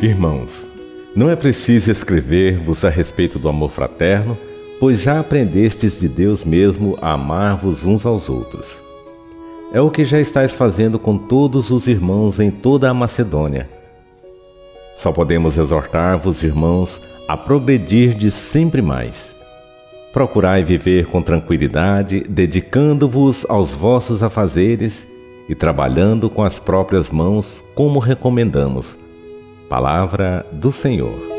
Irmãos, não é preciso escrever-vos a respeito do amor fraterno, pois já aprendestes de Deus mesmo a amar-vos uns aos outros. É o que já estáis fazendo com todos os irmãos em toda a Macedônia. Só podemos exortar-vos, irmãos, a progredir de sempre mais. Procurai viver com tranquilidade, dedicando-vos aos vossos afazeres e trabalhando com as próprias mãos, como recomendamos. Palavra do Senhor.